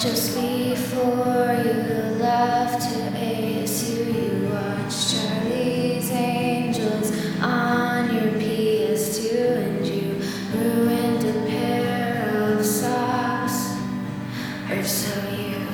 Just before you left to ASU, you watched Charlie's Angels on your PS2 and you ruined a pair of socks, or so you.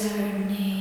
turning.